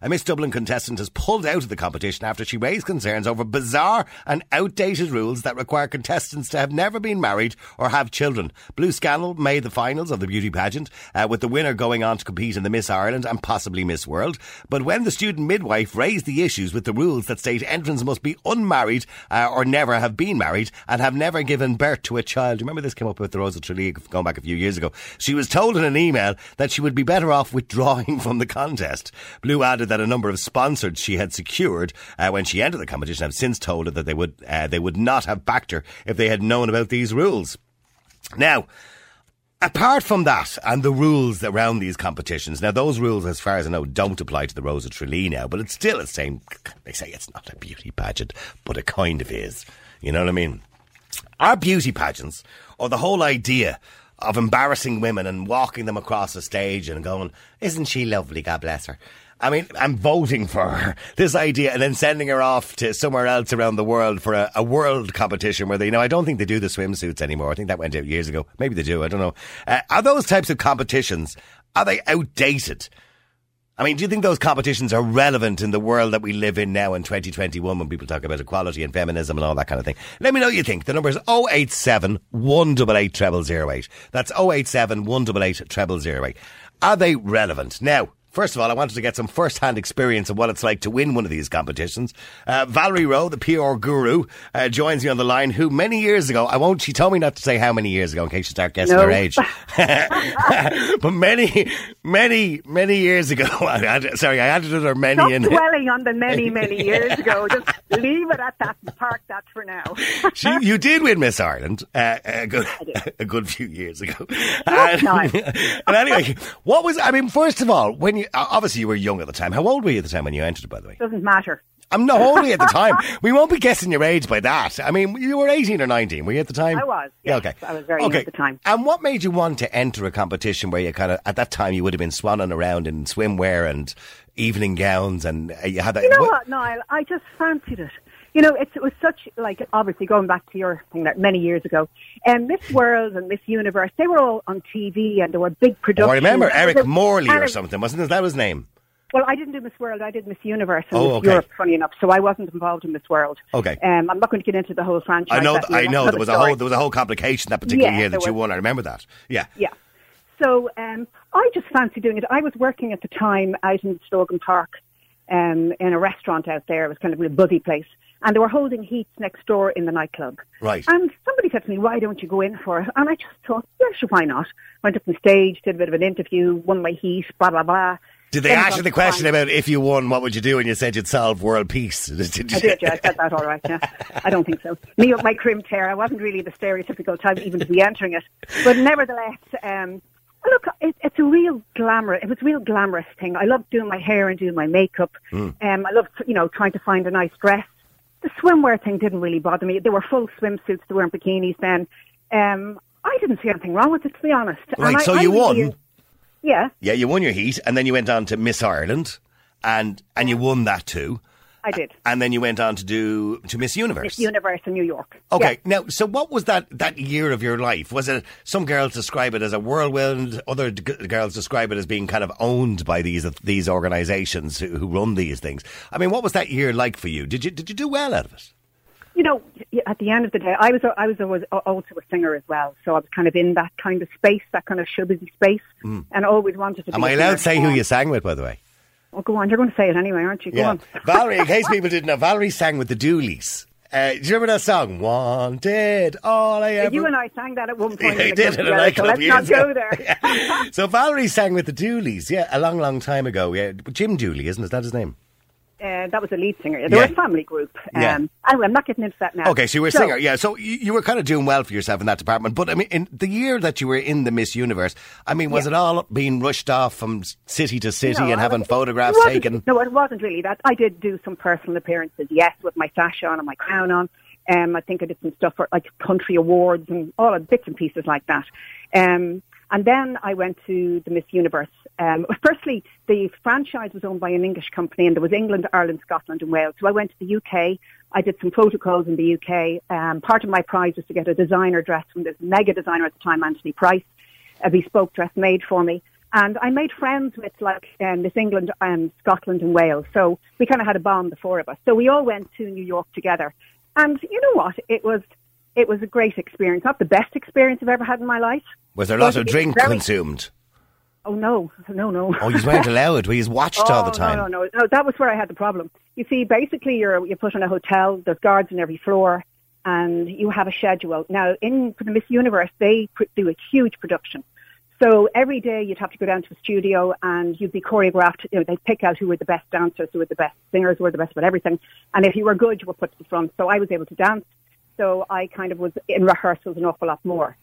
A Miss Dublin contestant has pulled out of the competition after she raised concerns over bizarre and outdated rules that require contestants to have never been married or have children. Blue Scannell made the finals of the beauty pageant, uh, with the winner going on to compete in the Miss Ireland and possibly Miss World. But when the student midwife raised the issues with the rules that state entrants must be unmarried uh, or never have been married and have never given birth to a child, remember this came up with the Rose of Tralee going back a few years ago. She was told in an email that she would be better off withdrawing from the contest. Blue added that a number of sponsors she had secured uh, when she entered the competition have since told her that they would uh, they would not have backed her if they had known about these rules. Now. Apart from that and the rules around these competitions, now those rules, as far as I know, don't apply to the Rose of Tralee now, but it's still the same. They say it's not a beauty pageant, but it kind of is. You know what I mean? Our beauty pageants, or the whole idea of embarrassing women and walking them across the stage and going, "Isn't she lovely? God bless her." I mean, I'm voting for her. This idea, and then sending her off to somewhere else around the world for a, a world competition where they, you know, I don't think they do the swimsuits anymore. I think that went out years ago. Maybe they do. I don't know. Uh, are those types of competitions are they outdated? I mean, do you think those competitions are relevant in the world that we live in now in 2021 when people talk about equality and feminism and all that kind of thing? Let me know what you think. The number is 087 188 0008. That's 087 188 0008. Are they relevant? Now, First of all, I wanted to get some first-hand experience of what it's like to win one of these competitions. Uh, Valerie Roe, the PR guru, uh, joins me on the line. Who many years ago, I won't. She told me not to say how many years ago in case you start guessing No. her age. but many, many, many years ago. I sorry, I added another many Stop in. dwelling on the many, many years ago. Just leave it at that park that for now. She, you did win Miss Ireland uh, a good a good few years ago. Time? and anyway, what was I mean? First of all, when you obviously you were young at the time. How old were you at the time when you entered? it, By the way, Doesn't matter. I'm not only at the time. We won't be guessing your age by that. I mean, you were 18 or 19. Were you at the time? I was, Yeah. Okay. I was very young okay. at the time. And what made you want to enter a competition where you kind of at that time you would have been swanning around in swimwear and evening gowns and uh, you had that. You know what, Niall? I just fancied it. You know, it's, it was such like obviously going back to your thing that many years ago, and Miss World and Miss Universe, they were all on TV and there were big Oh, productions. I remember Eric Morley and or something, wasn't it? That was his name. Well, I didn't do Miss World. I did Miss Universe and Oh, Miss okay. Europe. Funny enough, so I wasn't involved in Miss World. Okay. Um, I'm not going to get into the whole franchise. I know. th- I know. There was a whole there was a whole complication that particular Yeah, year that you won. I remember that. Yeah. Yeah. So um, I just fancy doing it. I was working at the time out in Stogan Park um, in a restaurant out there. It was kind of a buzzy place. And they were holding heats next door in the nightclub. Right. And somebody said to me, why don't you go in for it? And I just thought, yeah, sure, why not? Went up on stage, did a bit of an interview, won my heat, blah, blah, blah. Did they Then ask you the question final. about if you won, what would you do? And you said you'd solve world peace. Did you? I did, yeah, I said that all right, yeah. I don't think so. Me with my crimped hair, I wasn't really the stereotypical type even to be entering it. But nevertheless, um, look, it, it's a real glamour. It was a real glamorous thing. I loved doing my hair and doing my makeup. Hmm. Um, I loved, you know, trying to find a nice dress. The swimwear thing didn't really bother me. They were full swimsuits. They weren't bikinis then. Um, I didn't see anything wrong with it, to be honest. Right, I- so I you really- won? Yeah, Yeah, you won your heat, and then you went on to Miss Ireland, and and you won that too. I did. And then you went on to do to Miss Universe. Miss Universe in New York. Okay, Yeah. now, so what was that, that year of your life? Was it, some girls describe it as a whirlwind, other g- girls describe it as being kind of owned by these these organisations who, who run these things. I mean, what was that year like for you? Did you did you do well out of it? you know, at the end of the day, I was I was always also a singer as well, so I was kind of in that kind of space, that kind of showbizy space, hmm. and always wanted to. Am be I allowed to say who you sang with, by the way? Oh, go on, you're going to say it anyway, aren't you? Go on. Valerie, in case people didn't know, Valerie sang with the Dooleys. Uh, do you remember that song? Wanted, all I ever... You and I sang that at one point. Yeah, I did in a so let's not go there. So Valerie sang with the Dooleys, yeah, a long, long time ago. Yeah, Jim Dooley, isn't it? Is that his name? Uh, that was a lead singer. They Yeah. were a family group. Um, Yeah. Anyway, I'm not getting into that now. Okay, so you were a singer, yeah. So you, you were kind of doing well for yourself in that department. But I mean, in the year that you were in the Miss Universe, I mean, was Yeah. it all being rushed off from city to city No, and having photographs taken? No, it wasn't really that. I did do some personal appearances, yes, with my sash on and my crown on. Um, I think I did some stuff for like country awards and all of bits and pieces like that. Um, and then I went to the Miss Universe. Um, firstly, the franchise was owned by an English company, and there was England, Ireland, Scotland, and Wales. So I went to the UK, I did some photo calls in the UK. Um, part of my prize was to get a designer dress from this mega designer at the time, Anthony Price, a bespoke dress made for me. And I made friends with like um, Miss England and Scotland and Wales. So we kind of had a bond, the four of us. So we all went to New York together. And you know what? It was it was a great experience. Not the best experience I've ever had in my life. Was there a lot of drink very- consumed? Oh no, no, no. Oh, you weren't allowed. We was watched all the Oh, time. No, no, no, no. That was where I had the problem. You see, basically, you're you're put in a hotel. There's guards on every floor, and you have a schedule. Now, in for the Miss Universe, they pr- do a huge production. So every day you'd have to go down to a studio and you'd be choreographed. You know, they'd pick out who were the best dancers, who were the best singers, who were the best at everything. And if you were good, you were put to the front. So I was able to dance. So I kind of was in rehearsals an awful lot more.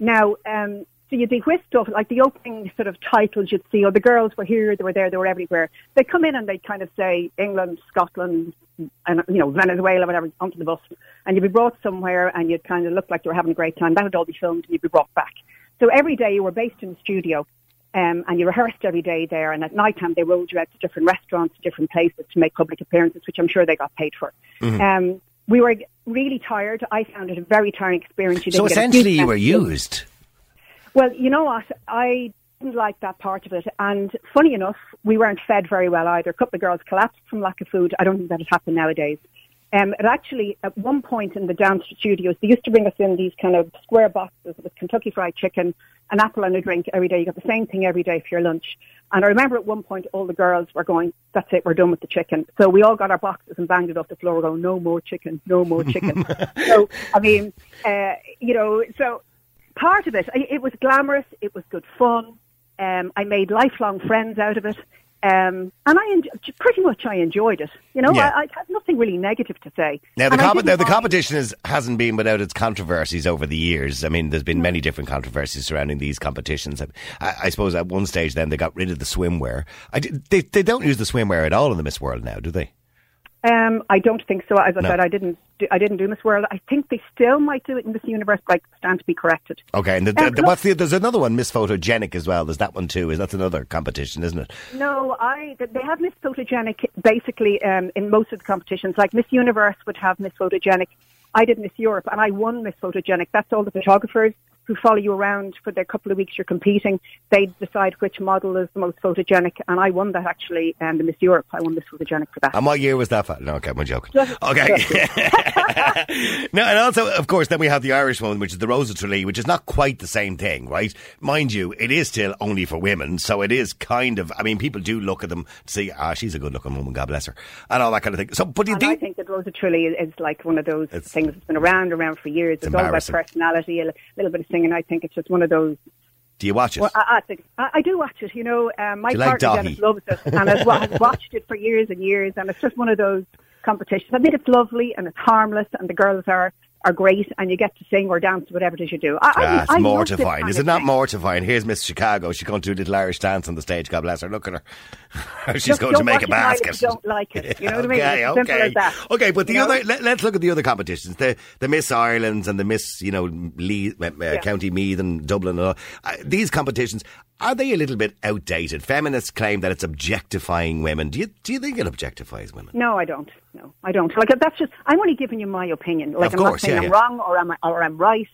Now, um, so you'd be whisked off, like the opening sort of titles you'd see, or the girls were here, they were there, they were everywhere. They'd come in and they'd kind of say England, Scotland, and, you know, Venezuela, whatever, onto the bus. And you'd be brought somewhere and you'd kind of look like you were having a great time. That would all be filmed and you'd be brought back. So every day you were based in the studio. Um, and you rehearsed every day there, and at night time they rolled you out to different restaurants, different places to make public appearances, which I'm sure they got paid for. Um, we were really tired. I found it a very tiring experience. You So essentially, you were amount of sleep. used. Well, you know what? I didn't like that part of it. And funny enough, we weren't fed very well either. A couple of girls collapsed from lack of food. I don't think that would happen nowadays. Um, it actually, at one point in the dance studios, they used to bring us in these kind of square boxes with Kentucky Fried Chicken, an apple and a drink every day. You got the same thing every day for your lunch. And I remember at one point all the girls were going, that's it, we're done with the chicken. So we all got our boxes and banged it off the floor going, no more chicken, no more chicken. so, I mean, uh, you know, so part of it, it was glamorous, it was good fun. Um, I made lifelong friends out of it. Um, and I en- pretty much I enjoyed it. You know, Yeah. I, I had nothing really negative to say. Now the, And I comp- didn't now, the competition is, hasn't been without its controversies over the years. I mean, there's been many different controversies surrounding these competitions. I, I suppose at one stage then they got rid of the swimwear. I they, they don't use the swimwear at all in the Miss World now, do they? Um, I don't think so. As I No. said, I didn't. Do, I didn't do Miss World. I think they still might do it in Miss Universe, but I stand to be corrected. Okay, and the, Um, the, what's the, there's another one, Miss Photogenic as well. There's that one too. Is that's another competition, isn't it? No, I. They have Miss Photogenic basically um, in most of the competitions. Like Miss Universe would have Miss Photogenic. I did Miss Europe, and I won Miss Photogenic. That's all the photographers who follow you around for the couple of weeks you're competing. They decide which model is the most photogenic, and I won that actually. And the Miss Europe, I won Miss Photogenic for that. And what year was that? For? No, okay, I'm joking. Okay. no, and also, of course, then we have the Irish one, which is the Rose of Tralee, which is not quite the same thing, right? Mind you, it is still only for women, so it is kind of. I mean, people do look at them to see, ah, she's a good-looking woman, God bless her, and all that kind of thing. So, but do you And I think? think that Rose of Tralee is, is like one of those It's- things that's been around, around for years. It's, all about personality, a little bit of singing. I think it's just one of those. Do you watch it? Well, I, I think I, I do watch it. You know, um, my Do like partner Daithí? Dennis loves it, and I've, I've watched it for years and years. And it's just one of those competitions. I think it's lovely and it's harmless, and the girls are are great, and you get to sing or dance, whatever it is you do. I, I, Ah, it's I love this mortifying. Is it not mortifying? Here's Miss Chicago. She's going to do a little Irish dance on the stage. God bless her. Look at her. She's going to make a it tonight if basket. you don't like it. You know what I mean? okay, It's as simple okay. as that. Okay, but the You know? other let, us look at the other competitions. The the Miss Ireland's and the Miss, you know, Lee, uh, County Meath and Dublin and all. Uh, these competitions are they a little bit outdated? Feminists claim that it's objectifying women. Do you do you think it objectifies women? No, I don't. No, I don't. Like that's just. I'm only giving you my opinion. Like Of I'm course, not saying yeah, I'm yeah. wrong or I'm or I'm right.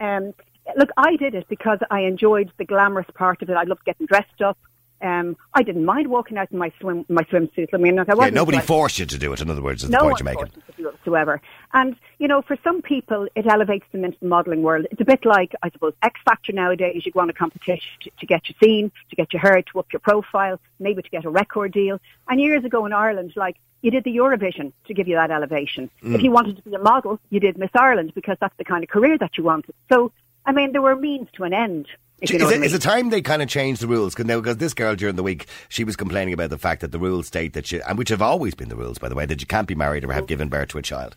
Um, look, I did it because I enjoyed the glamorous part of it. I loved getting dressed up. Um, I didn't mind walking out in my swim my swimsuit. I mean, I Yeah, wasn't nobody like, forced you to do it. In other words, is no the point you're making. forced me to do whatsoever. And you know, for some people, it elevates them into the modelling world. It's a bit like, I suppose, X Factor nowadays. You go on a competition to, to get you seen, to get you heard, to up your profile, maybe to get a record deal. And years ago in Ireland, like you did the Eurovision to give you that elevation. Mm. If you wanted to be a model, you did Miss Ireland because that's the kind of career that you wanted. So, I mean, there were means to an end. If you know Is it, I is it time they kind of changed the rules? Cause now, because this girl during the week, she was complaining about the fact that the rules state that you, and which have always been the rules, by the way, that you can't be married or have given birth to a child.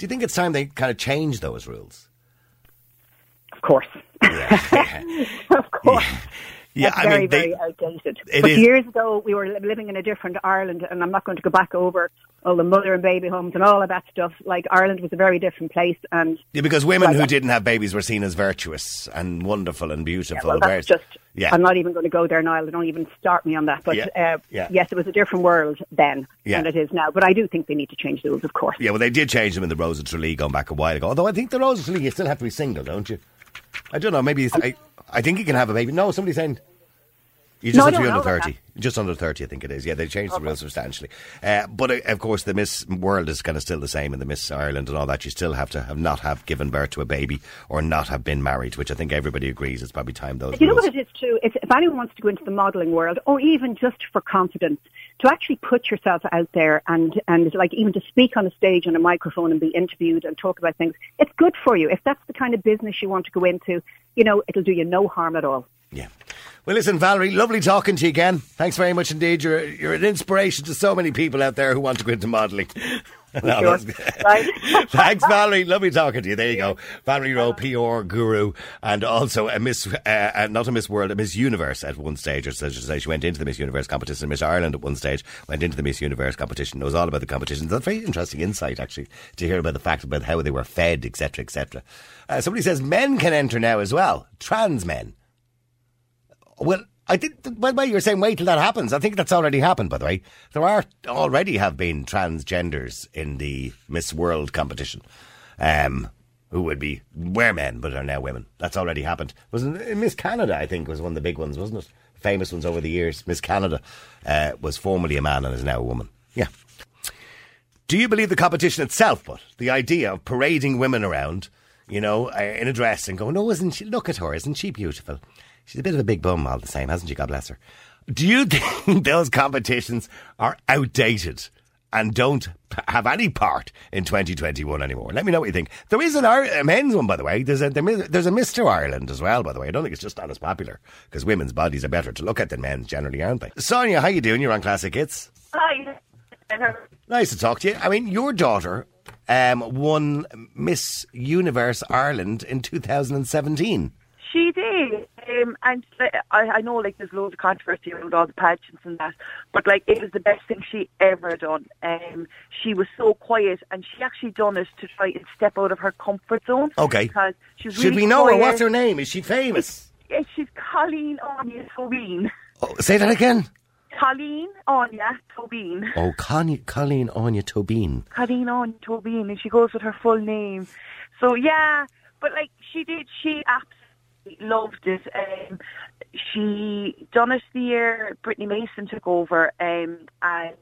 Do you think it's time they kind of change those rules? Of course. Yeah. of course. Yeah, That's I very, mean, they- very outdated. it but is- years ago, we were living in a different Ireland, and I'm not going to go back over all the mother and baby homes and all of that stuff. Like Ireland was a very different place, and Yeah, because women Well, who that- didn't have babies were seen as virtuous and wonderful and beautiful. well, that's just. yeah, I'm not even going to go there now. Don't even start me on that. But Yeah, uh, yeah. yes, it was a different world then Yeah. than it is now. But I do think they need to change the rules, of course. Yeah, well, they did change them in the Rose of Tralee going back a while ago. Although I think the Rose of Tralee, you still have to be single, don't you? I don't know. Maybe it's, I, I think you can have a baby. No, somebody's saying you just No, have to be under know about thirty. Just under thirty, I think it is. Yeah, they changed the rules substantially. Uh, but uh, of course, the Miss World is kind of still the same, and the Miss Ireland and all that. You still have to have not have given birth to a baby or not have been married, which I think everybody agrees it's probably time those. You know what it is too? It's, if anyone wants to go into the modelling world, or even just for confidence, to actually put yourself out there and and like even to speak on a stage on a microphone and be interviewed and talk about things, it's good for you. If that's the kind of business you want to go into, you know, it'll do you no harm at all. Yeah. Well, listen, Valerie, lovely talking to you again. Thanks very much indeed. You're you're an inspiration to so many people out there who want to go into modelling. No, Sure. Right. Thanks, Valerie. Lovely talking to you. There you go. Valerie Roe, PR guru, and also a Miss, uh, uh, not a Miss World, a Miss Universe at one stage. Or so say, she went into the Miss Universe competition. Miss Ireland at one stage went into the Miss Universe competition. Knows all about the competition. That's very interesting insight, actually, to hear about the fact about how they were fed, etc., etc. Uh, somebody says men can enter now as well. Trans men. Well, I think, by the way, you're saying wait till that happens. I think that's already happened, by the way. There are already have been transgenders in the Miss World competition, um, who would be, were men, but are now women. That's already happened. Wasn't? Miss Canada, I think, was one of the big ones, wasn't it? Famous ones over the years. Miss Canada uh, was formerly a man and is now a woman. Yeah. Do you believe the competition itself, but the idea of parading women around, you know, uh, in a dress and going, oh, isn't she, look at her, isn't she beautiful? She's a bit of a big bum all the same, hasn't she? God bless her. Do you think those competitions are outdated and don't have any part in 2021 anymore? Let me know what you think. There is an a men's one, by the way. There's a, there's a Mr. Ireland as well, by the way. I don't think it's just not as popular because women's bodies are better to look at than men's generally, aren't they? Sonia, how you doing? You're on Classic Hits. Hi. Nice to talk to you. I mean, your daughter um, won Miss Universe Ireland in 2017. She did. Um, and like, I, I know like there's loads of controversy around all the pageants and that, but like it was the best thing she ever done. Um, she was so quiet and she actually done it to try and step out of her comfort zone. Okay. Because she was Should really we know her? What's her name? Is she famous? Yeah, she's Colleen Anya Tobin. Oh, say that again. Colleen Anya Tobin. Oh, Connie, Colleen Anya Tobin. Colleen Anya Tobin, and she goes with her full name. So yeah, but like she did, she absolutely loved it. Um, she done it the year Brittany Mason took over, um, and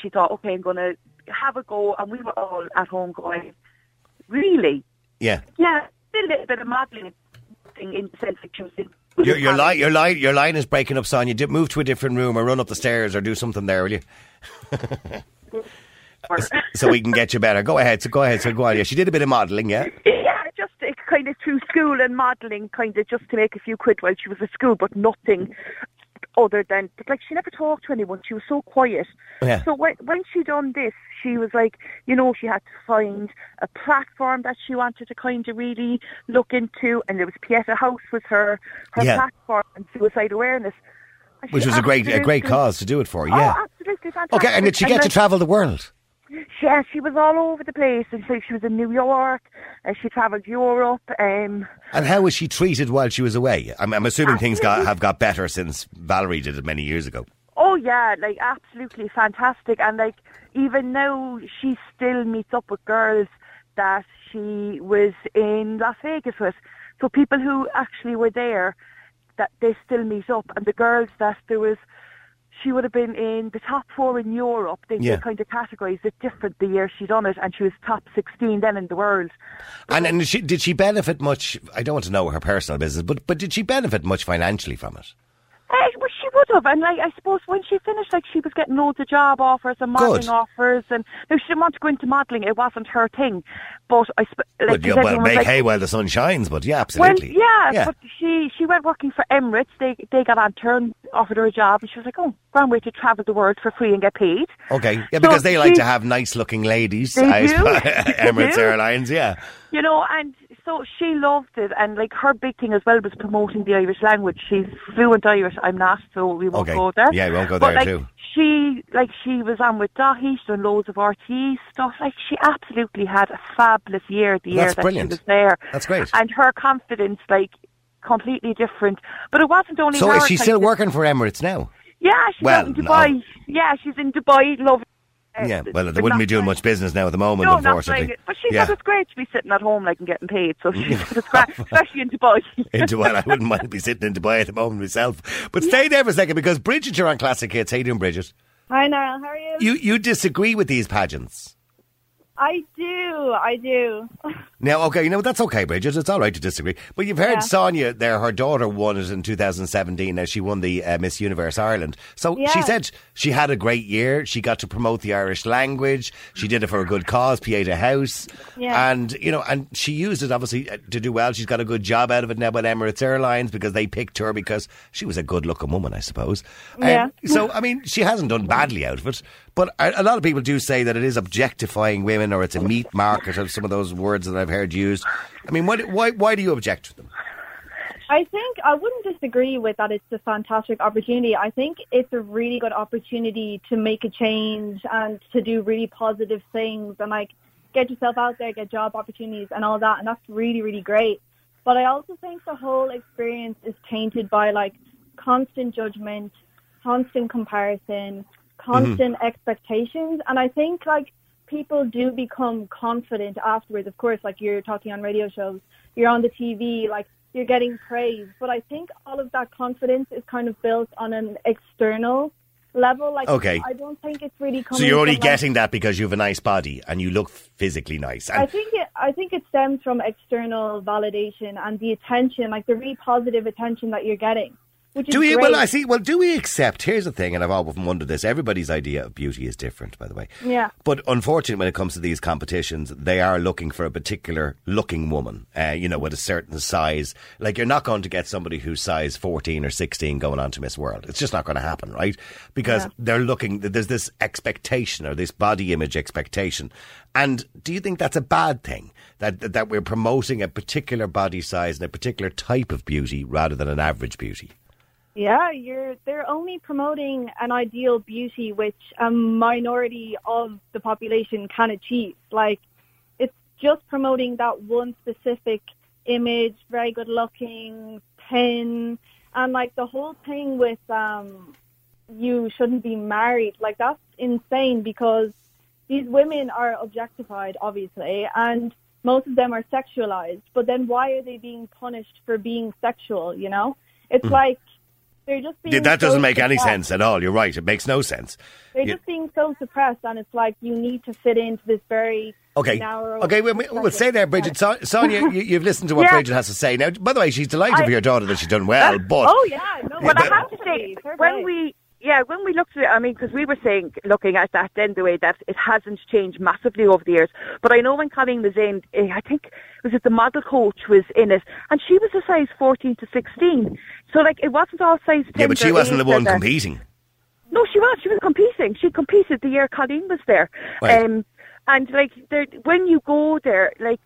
she thought, okay, I'm going to have a go, and we were all at home going, really? Yeah. Yeah, did a little bit of modelling thing in the sense that she was in. Your, your, line, your, line, your line is breaking up, Sonia. Move to a different room or run up the stairs or do something there, will you? So we can get you better. Go ahead. So go ahead. So go on. Yeah, she did a bit of modelling, yeah? Yeah, just uh, kind of through school and modelling, kind of just to make a few quid while she was at school, but nothing other than, but like she never talked to anyone. She was so quiet. Oh, yeah. So when when she done this, she was like, you know, she had to find a platform that she wanted to kind of really look into, and there was Pieta House was her her Yeah. platform and suicide awareness. And Which was a great, a great cause to do it for, oh, yeah. Oh, absolutely fantastic. Okay, and did she get to like, travel the world? Yeah, she was all over the place. And so she was in New York. And she travelled Europe. Um, And how was she treated while she was away? I'm, I'm assuming things got, have got better since Valerie did it many years ago. oh yeah, like absolutely fantastic. And like even now, she still meets up with girls that she was in Las Vegas with. So people who actually were there, that they still meet up. And the girls that there was. She would have been in the top four in Europe. They, Yeah. they kind of categorised it different the year she done it, and she was top 16 then in the world. And, and she, did she benefit much? I don't want to know her personal business, but, but did she benefit much financially from it? Well, she would have, and like I suppose when she finished, like she was getting loads of job offers and modelling Good. offers, and no, she didn't want to go into modelling. It wasn't her thing. But I, sp- like, But, yeah, well, make like, hay while the sun shines, but yeah, well, absolutely. yeah, but she she went working for Emirates. They they got on turn offered her a job, and she was like, "Oh, grand way to travel the world for free and get paid." Okay, yeah, So because they like she- to have nice looking ladies. They I do. Emirates do. Airlines, yeah. You know, and so she loved it, and like her big thing as well was promoting the Irish language. She's fluent Irish. I'm not, so we won't Okay. go there. Yeah, we won't go But, there like, too. She like she was on with Dáithí, she done loads of RTE stuff. Like she absolutely had a fabulous year the year That's that brilliant. she was there. That's great. And her confidence, like completely different. But it wasn't only So her. is she like, still working for Emirates now? Yeah, she's Well, in Dubai. Yeah, she's in Dubai. Love. Yeah, well, they wouldn't be doing much business now at the moment, no, unfortunately. trying it. But she yeah. said it's great to be sitting at home, like and getting paid. So she said it's great, especially in Dubai. in Dubai. I wouldn't mind to be sitting in Dubai at the moment myself. But stay there for a second because Bridget, you're on Classic Hits. How you doing, Bridget? Hi, Niall. How are you? You you disagree with these pageants? I do. I do. Now, okay, you know, that's okay, Bridget. It's all right to disagree. But you've heard Yeah. Sonia there, her daughter won it in 2017. Now, she won the uh, Miss Universe Ireland. So she said she had a great year. She got to promote the Irish language. She did it for a good cause, Pieta House. Yeah. And, you know, and she used it, obviously, uh, to do well. She's got a good job out of it now with Emirates Airlines because they picked her because she was a good looking woman, I suppose. Um, Yeah. so, I mean, she hasn't done badly out of it. But a, lot of people do say that it is objectifying women or it's a meat market of some of those words that I've heard used. I mean, why, why, why do you object to them? I think I wouldn't disagree with that. It's a fantastic opportunity. I think it's a really good opportunity to make a change and to do really positive things and like get yourself out there, get job opportunities and all that. And that's really, really great. But I also think the whole experience is tainted by like constant judgment, constant comparison, Mm-hmm. constant expectations. And I think like people do become confident afterwards. Of course, like you're talking on radio shows, you're on the TV, like you're getting praise. But I think all of that confidence is kind of built on an external level. Like, Okay. I don't think it's really coming. So you're only from, like- getting that because you have a nice body and you look physically nice. I think it. I think it stems from external validation and the attention, like the really positive attention that you're getting, do we? great. Well, I see. Well, do we accept? Here's the thing, and I've often wondered this. Everybody's idea of beauty is different, by the way. Yeah. But unfortunately, when it comes to these competitions, they are looking for a particular looking woman. Uh, you know, with a certain size. Like you're not going to get somebody who's size 14 or 16 going on to Miss World. It's just not going to happen, right? Because Yeah. they're looking. There's this expectation or this body image expectation. And do you think that's a bad thing? That that, that we're promoting a particular body size and a particular type of beauty rather than an average beauty? Yeah, you're. They're only promoting an ideal beauty which a minority of the population can achieve. Like, it's just promoting that one specific image, very good looking, thin, and like the whole thing with um, you shouldn't be married. Like that's insane because these women are objectified, obviously, and most of them are sexualized. But then why are they being punished for being sexual? You know, it's like they're just being. That doesn't make any sense at all. You're right. It makes no sense. They're Yeah. just being so suppressed, and it's like you need to fit into this very Okay. narrow. Okay, we'll, we'll stay there, Bridget. So, Sonia, you, you've listened to what Yeah. Bridget has to say. Now, by the way, she's delighted I- for your daughter that she's done well, but. Oh yeah, no. But Yeah, I have to say, when we yeah, when we looked at it, I mean, because we were saying, looking at that then, the way that it hasn't changed massively over the years. But I know when Colleen was in, eh, I think was it the model coach was in it, and she was a size fourteen to sixteen. So like, it wasn't all size. yeah, but she wasn't the one competing. No, she was. She was competing. She competed the year Colleen was there. Right. Um, and like, there, when you go there, like,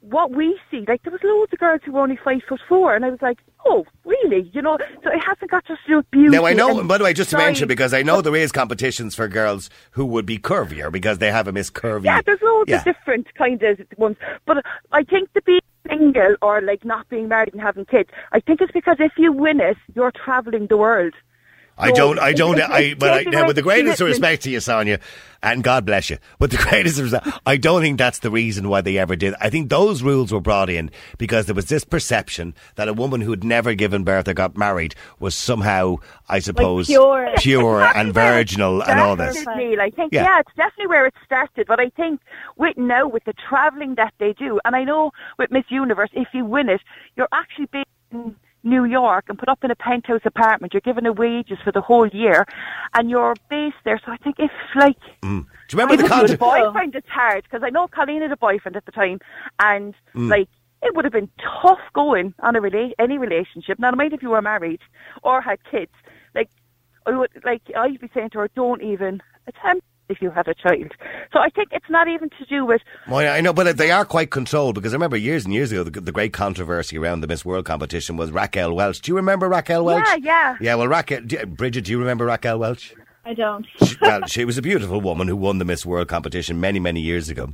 what we see, like, there was loads of girls who were only five foot four, and I was like, oh, really? You know, so it hasn't got just to do with beauty. Now, I know, and by the way, just to size. mention, because I know there is competitions for girls who would be curvier because they have a Miss Curvy. Yeah, there's loads Yeah. of different kind of ones. But I think the being single or like not being married and having kids, I think it's because if you win it, you're travelling the world. I don't, I don't, I, but I, now, with the greatest respect to you, Sonia, and God bless you, with the greatest respect, I don't think that's the reason why they ever did. I think those rules were brought in because there was this perception that a woman who had never given birth or got married was somehow, I suppose, pure. pure and virginal and all this. I think, Yeah. yeah. it's definitely where it started. But I think with now, with the travelling that they do, and I know with Miss Universe, if you win it, you're actually in New York and put up in a penthouse apartment. You're given a wages for the whole year, and you're based there. So I think if like mm. Do you remember the had a contest? boyfriend, it's hard because I know Colleen had a boyfriend at the time, and like it would have been tough going on a rela- any relationship. Now, mind if you were married or had kids, like I would like I'd be saying to her, don't even attempt if you had a child. So I think it's not even to do with Well, I know, but they are quite controlled because I remember years and years ago the, the great controversy around the Miss World competition was Raquel Welch. Do you remember Raquel Welch? Yeah, yeah. Yeah, well, Raquel, do- Bridget, do you remember Raquel Welch? I don't. She, well, she was a beautiful woman who won the Miss World competition many, many years ago.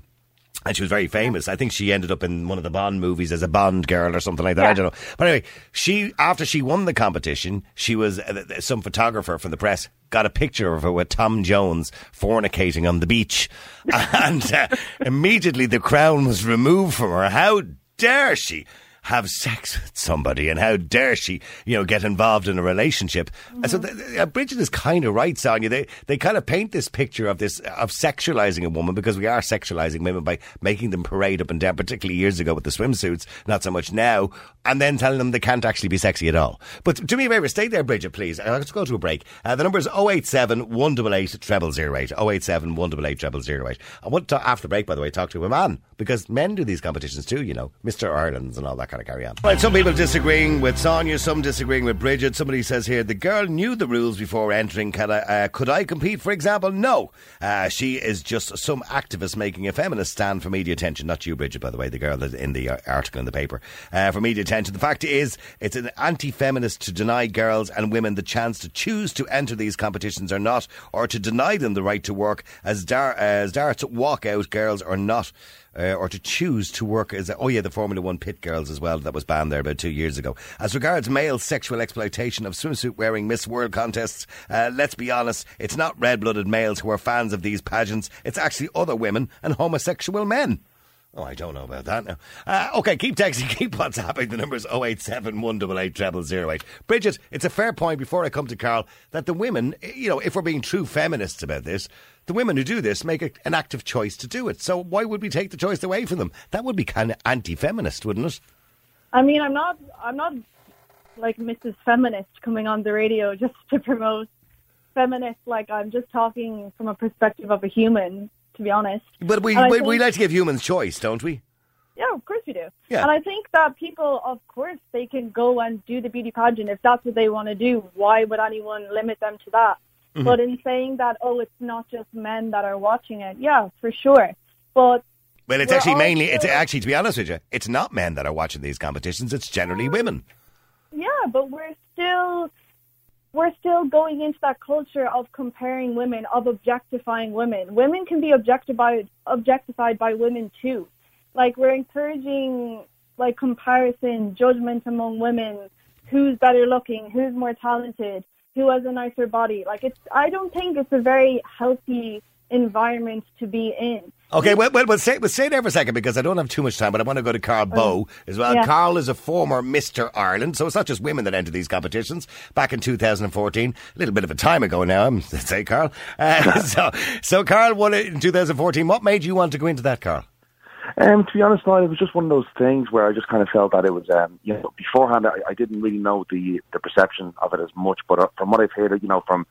And she was very famous. I think she ended up in one of the Bond movies as a Bond girl or something like that. I don't know. But anyway, she after she won the competition, she was uh, some photographer from the press got a picture of her with Tom Jones fornicating on the beach, and uh, immediately the crown was removed from her. How dare she? Have sex with somebody, and how dare she, you know, get involved in a relationship? And so, th- th- uh, Bridget is kind of right, Sonia. They they kind of paint this picture of this of sexualizing a woman because we are sexualizing women by making them parade up and down, particularly years ago with the swimsuits, not so much now, and then telling them they can't actually be sexy at all. But do me a favour, stay there, Bridget, please. Uh, let's go to a break. Uh, the number is 087 188 0008. 087 188 0008. I want to, after the break, by the way, talk to a man because men do these competitions too, you know, Mr. Ireland's and all that kind of carry on. Some people disagreeing with Sonia, some disagreeing with Bridget. Somebody says here, the girl knew the rules before entering. Can I, uh, could I compete, for example? No. Uh, she is just some activist making a feminist stand for media attention. Not you, Bridget, by the way, the girl in the uh, article in the paper. Uh, for media attention. The fact is, it's an anti feminist to deny girls and women the chance to choose to enter these competitions or not, or to deny them the right to work as, dar- as darts walk out girls or not uh, or to choose to work as a, oh yeah the Formula One pit girls as well that was banned there about two years ago. As regards male sexual exploitation of swimsuit wearing Miss World contests, uh, let's be honest, it's not red blooded males who are fans of these pageants. It's actually other women and homosexual men. Oh, I don't know about that now. Uh, okay, keep texting, keep WhatsApping. The number is 087 188 0008. Bridget, it's a fair point before I come to Karl that the women, you know, if we're being true feminists about this, the women who do this make a, an active choice to do it. So why would we take the choice away from them? That would be kind of anti-feminist, wouldn't it? I mean, I'm not. I'm not like Mrs. Feminist coming on the radio just to promote feminist. Like I'm just talking from a perspective of a human, to be honest. But we, we, we like to give humans choice, don't we? Yeah, of course we do. Yeah. And I think that people, of course, they can go and do the beauty pageant if that's what they want to do. Why would anyone limit them to that? Mm-hmm. But in saying that, oh, it's not just men that are watching it, yeah, for sure. But Well, it's actually all mainly, it's actually, to be honest with you, it's not men that are watching these competitions, it's generally women. Yeah, but we're still we're still going into that culture of comparing women, of objectifying women. Women can be objectified objectified by women too. Like we're encouraging like comparison, judgment among women, who's better looking, who's more talented, who has a nicer body. Like it's I don't think it's a very healthy environment to be in. Okay, well, well, well, stay, well, stay there for a second because I don't have too much time, but I want to go to Karl Bowe as well. yeah. Karl is a former Mr. Ireland, so it's not just women that enter these competitions. Back in 2014, a little bit of a time ago now, I'm say, Karl. Uh, so, so Karl won it in 2014. What made you want to go into that, Karl? Um, to be honest, no, it was just one of those things where I just kind of felt that it was, um, you know, beforehand I, I didn't really know the the perception of it as much, but uh, from what I've heard, you know, from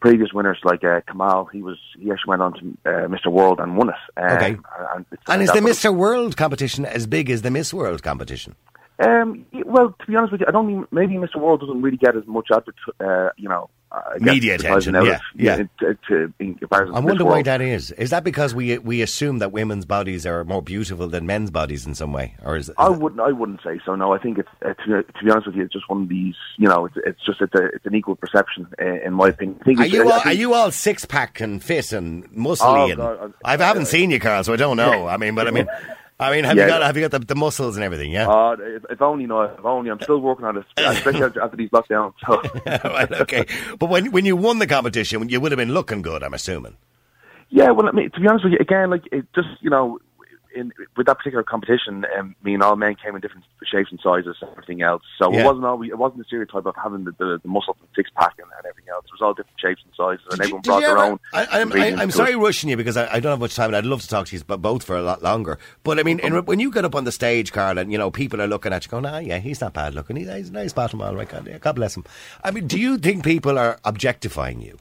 previous winners like uh, Kamal, he was he actually went on to uh, Mr. World and won it. Um, Okay. and, And is the Mr. World competition as big as the Miss World competition? Um, well, to be honest with you, I don't mean maybe Mr. World doesn't really get as much advert, uh, you know, I guess Media advertising attention, out yeah, yeah. to- to- in comparison I to wonder why that is. Is that because we we assume that women's bodies are more beautiful than men's bodies in some way, or is, is I wouldn't. I wouldn't say so. No, I think it's uh, to, to be honest with you, it's just one of these. You know, it's, it's just it's, a, it's an equal perception, uh, in my opinion. Think Are you all, think- are you all six pack and fit and muscly? Oh, and God, I haven't seen you, Karl, so I don't know. I mean, but I mean, I mean, have Yeah. you got have you got the, the muscles and everything? Yeah. Uh, if, if only, no, if only. I'm still working on it, especially after, after these lockdowns. So, right, okay. But when when you won the competition, you would have been looking good. I'm assuming. yeah. Well, I mean, to be honest with you, again, like it just you know, in with that particular competition, um, I mean, all men came in different shapes and sizes and everything else. So Yeah. it wasn't always it wasn't a stereotype of having the the, the muscle and six pack and, and everything else. It was all different shapes and sizes, and everyone Did brought their ever- own. I, I'm, ingredients I'm to sorry it. rushing you because I, I don't have much time and I'd love to talk to you but both for a lot longer. But I mean, in, when you get up on the stage, Karl, and you know people are looking at you, going, "Ah, yeah, he's not bad looking. He's, he's a nice bottom, all right. God, God bless him." I mean, do you think people are objectifying you?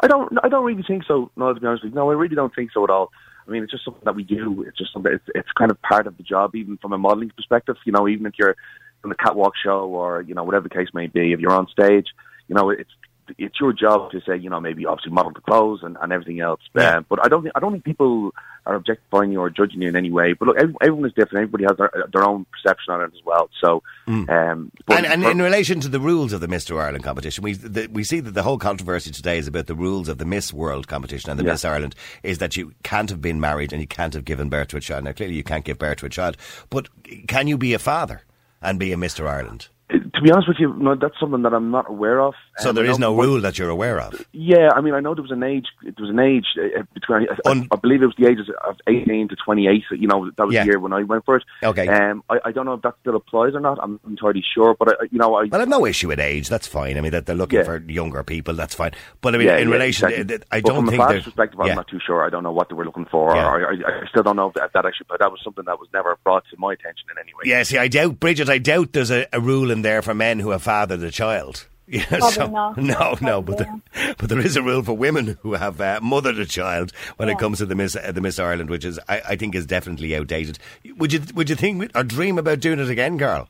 I don't. I don't really think so. No, to be honest with you, no, I really don't think so at all. I mean, it's just something that we do. It's just something. It's, it's kind of part of the job, even from a modelling perspective. You know, even if you're on the catwalk show or you know whatever the case may be, if you're on stage, you know, it's it's your job to say, you know, maybe obviously model the clothes and, and everything else. Yeah. Um, but I don't think I don't think people are objectifying you or judging you in any way. But look, every, everyone is different. Everybody has their, their own perception on it as well. So, um, but And, and for- in relation to the rules of the Mr. Ireland competition, we the, we see that the whole controversy today is about the rules of the Miss World competition and the Yeah. Miss Ireland is that you can't have been married and you can't have given birth to a child. Now, clearly, you can't give birth to a child, but can you be a father and be a Mr. Ireland? To be honest with you, no, that's something that I'm not aware of. So Um, there I is no rule that you're aware of. Yeah, I mean, I know there was an age. There was an age uh, between. I, Un- I believe it was the ages of eighteen to twenty-eight. You know, that was Yeah. the year when I went for it. Okay. Um, I, I don't know if that still applies or not. I'm not entirely sure, but I, you know, I. Well, I've no issue with age. That's fine. I mean, that they're looking Yeah. for younger people. That's fine. But I mean, yeah, in relation, exactly. to, I don't from think a father's perspective, I'm not too sure. I don't know what they were looking for. Or I, I, I still don't know if that actually, but that was something that was never brought to my attention in any way. Yeah, see, I doubt, Bridget, I doubt there's a, a rule in there for men who have fathered a child. You know, Probably so- not. No, no, but Probably there, but there is a rule for women who have uh, mothered a child when it comes to the Miss uh, the Miss Ireland, which is I, I think is definitely outdated. Would you would you think or dream about doing it again, Karl?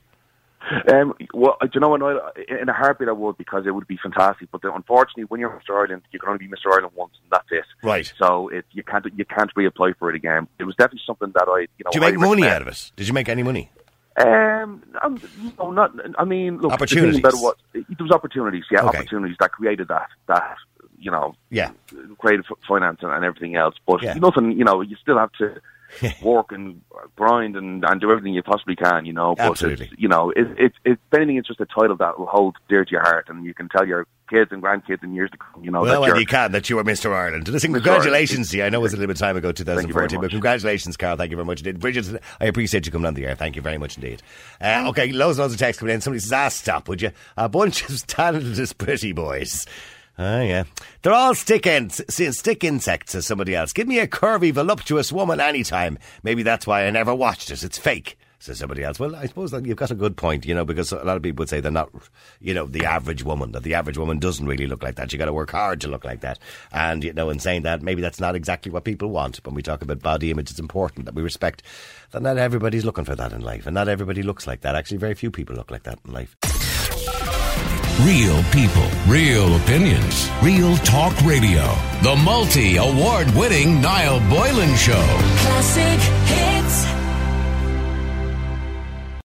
Um, well, do you know what? In a heartbeat, I would because it would be fantastic. But unfortunately, when you're Mr. Ireland, you can only be Mr. Ireland once, and that's it. Right. So it, you can't you can't reapply for it again. It was definitely something that I you know. Did you make I money out of it? Did you make any money? Um, um, no, not. I mean, look, Opportunities. The about there was opportunities, yeah, Okay. opportunities that created that that you know, Yeah. created f- finance and, and everything else. But Yeah. nothing, you know, you still have to work and grind and, and do everything you possibly can, you know. But Absolutely. You know, it, it, it, if anything, it's just a title that will hold dear to your heart, and you can tell your kids and grandkids in years to come, you know, Well, that well, you're, can that you were Mr. Ireland. Listen, Mr. congratulations to you. I know it was a little bit of time ago, 2014, but congratulations, Karl. Thank you very much indeed. Bridget, I appreciate you coming on the air. Thank you very much indeed. Uh, okay, loads and loads of texts coming in. Somebody says, ah, stop, would you? A bunch of talented pretty boys. Oh, yeah. They're all stick, in, stick insects, says somebody else. Give me a curvy, voluptuous woman anytime. Maybe that's why I never watched it. It's fake. Says somebody else. Well, I suppose that you've got a good point, you know, because a lot of people would say they're not, you know, the average woman. That the average woman doesn't really look like that. You got to work hard to look like that. And you know, in saying that, maybe that's not exactly what people want. When we talk about body image, it's important that we respect that not everybody's looking for that in life, and not everybody looks like that. Actually, very few people look like that in life. Real people, real opinions, real talk radio. The multi award winning Niall Boylan Show. Classic hits.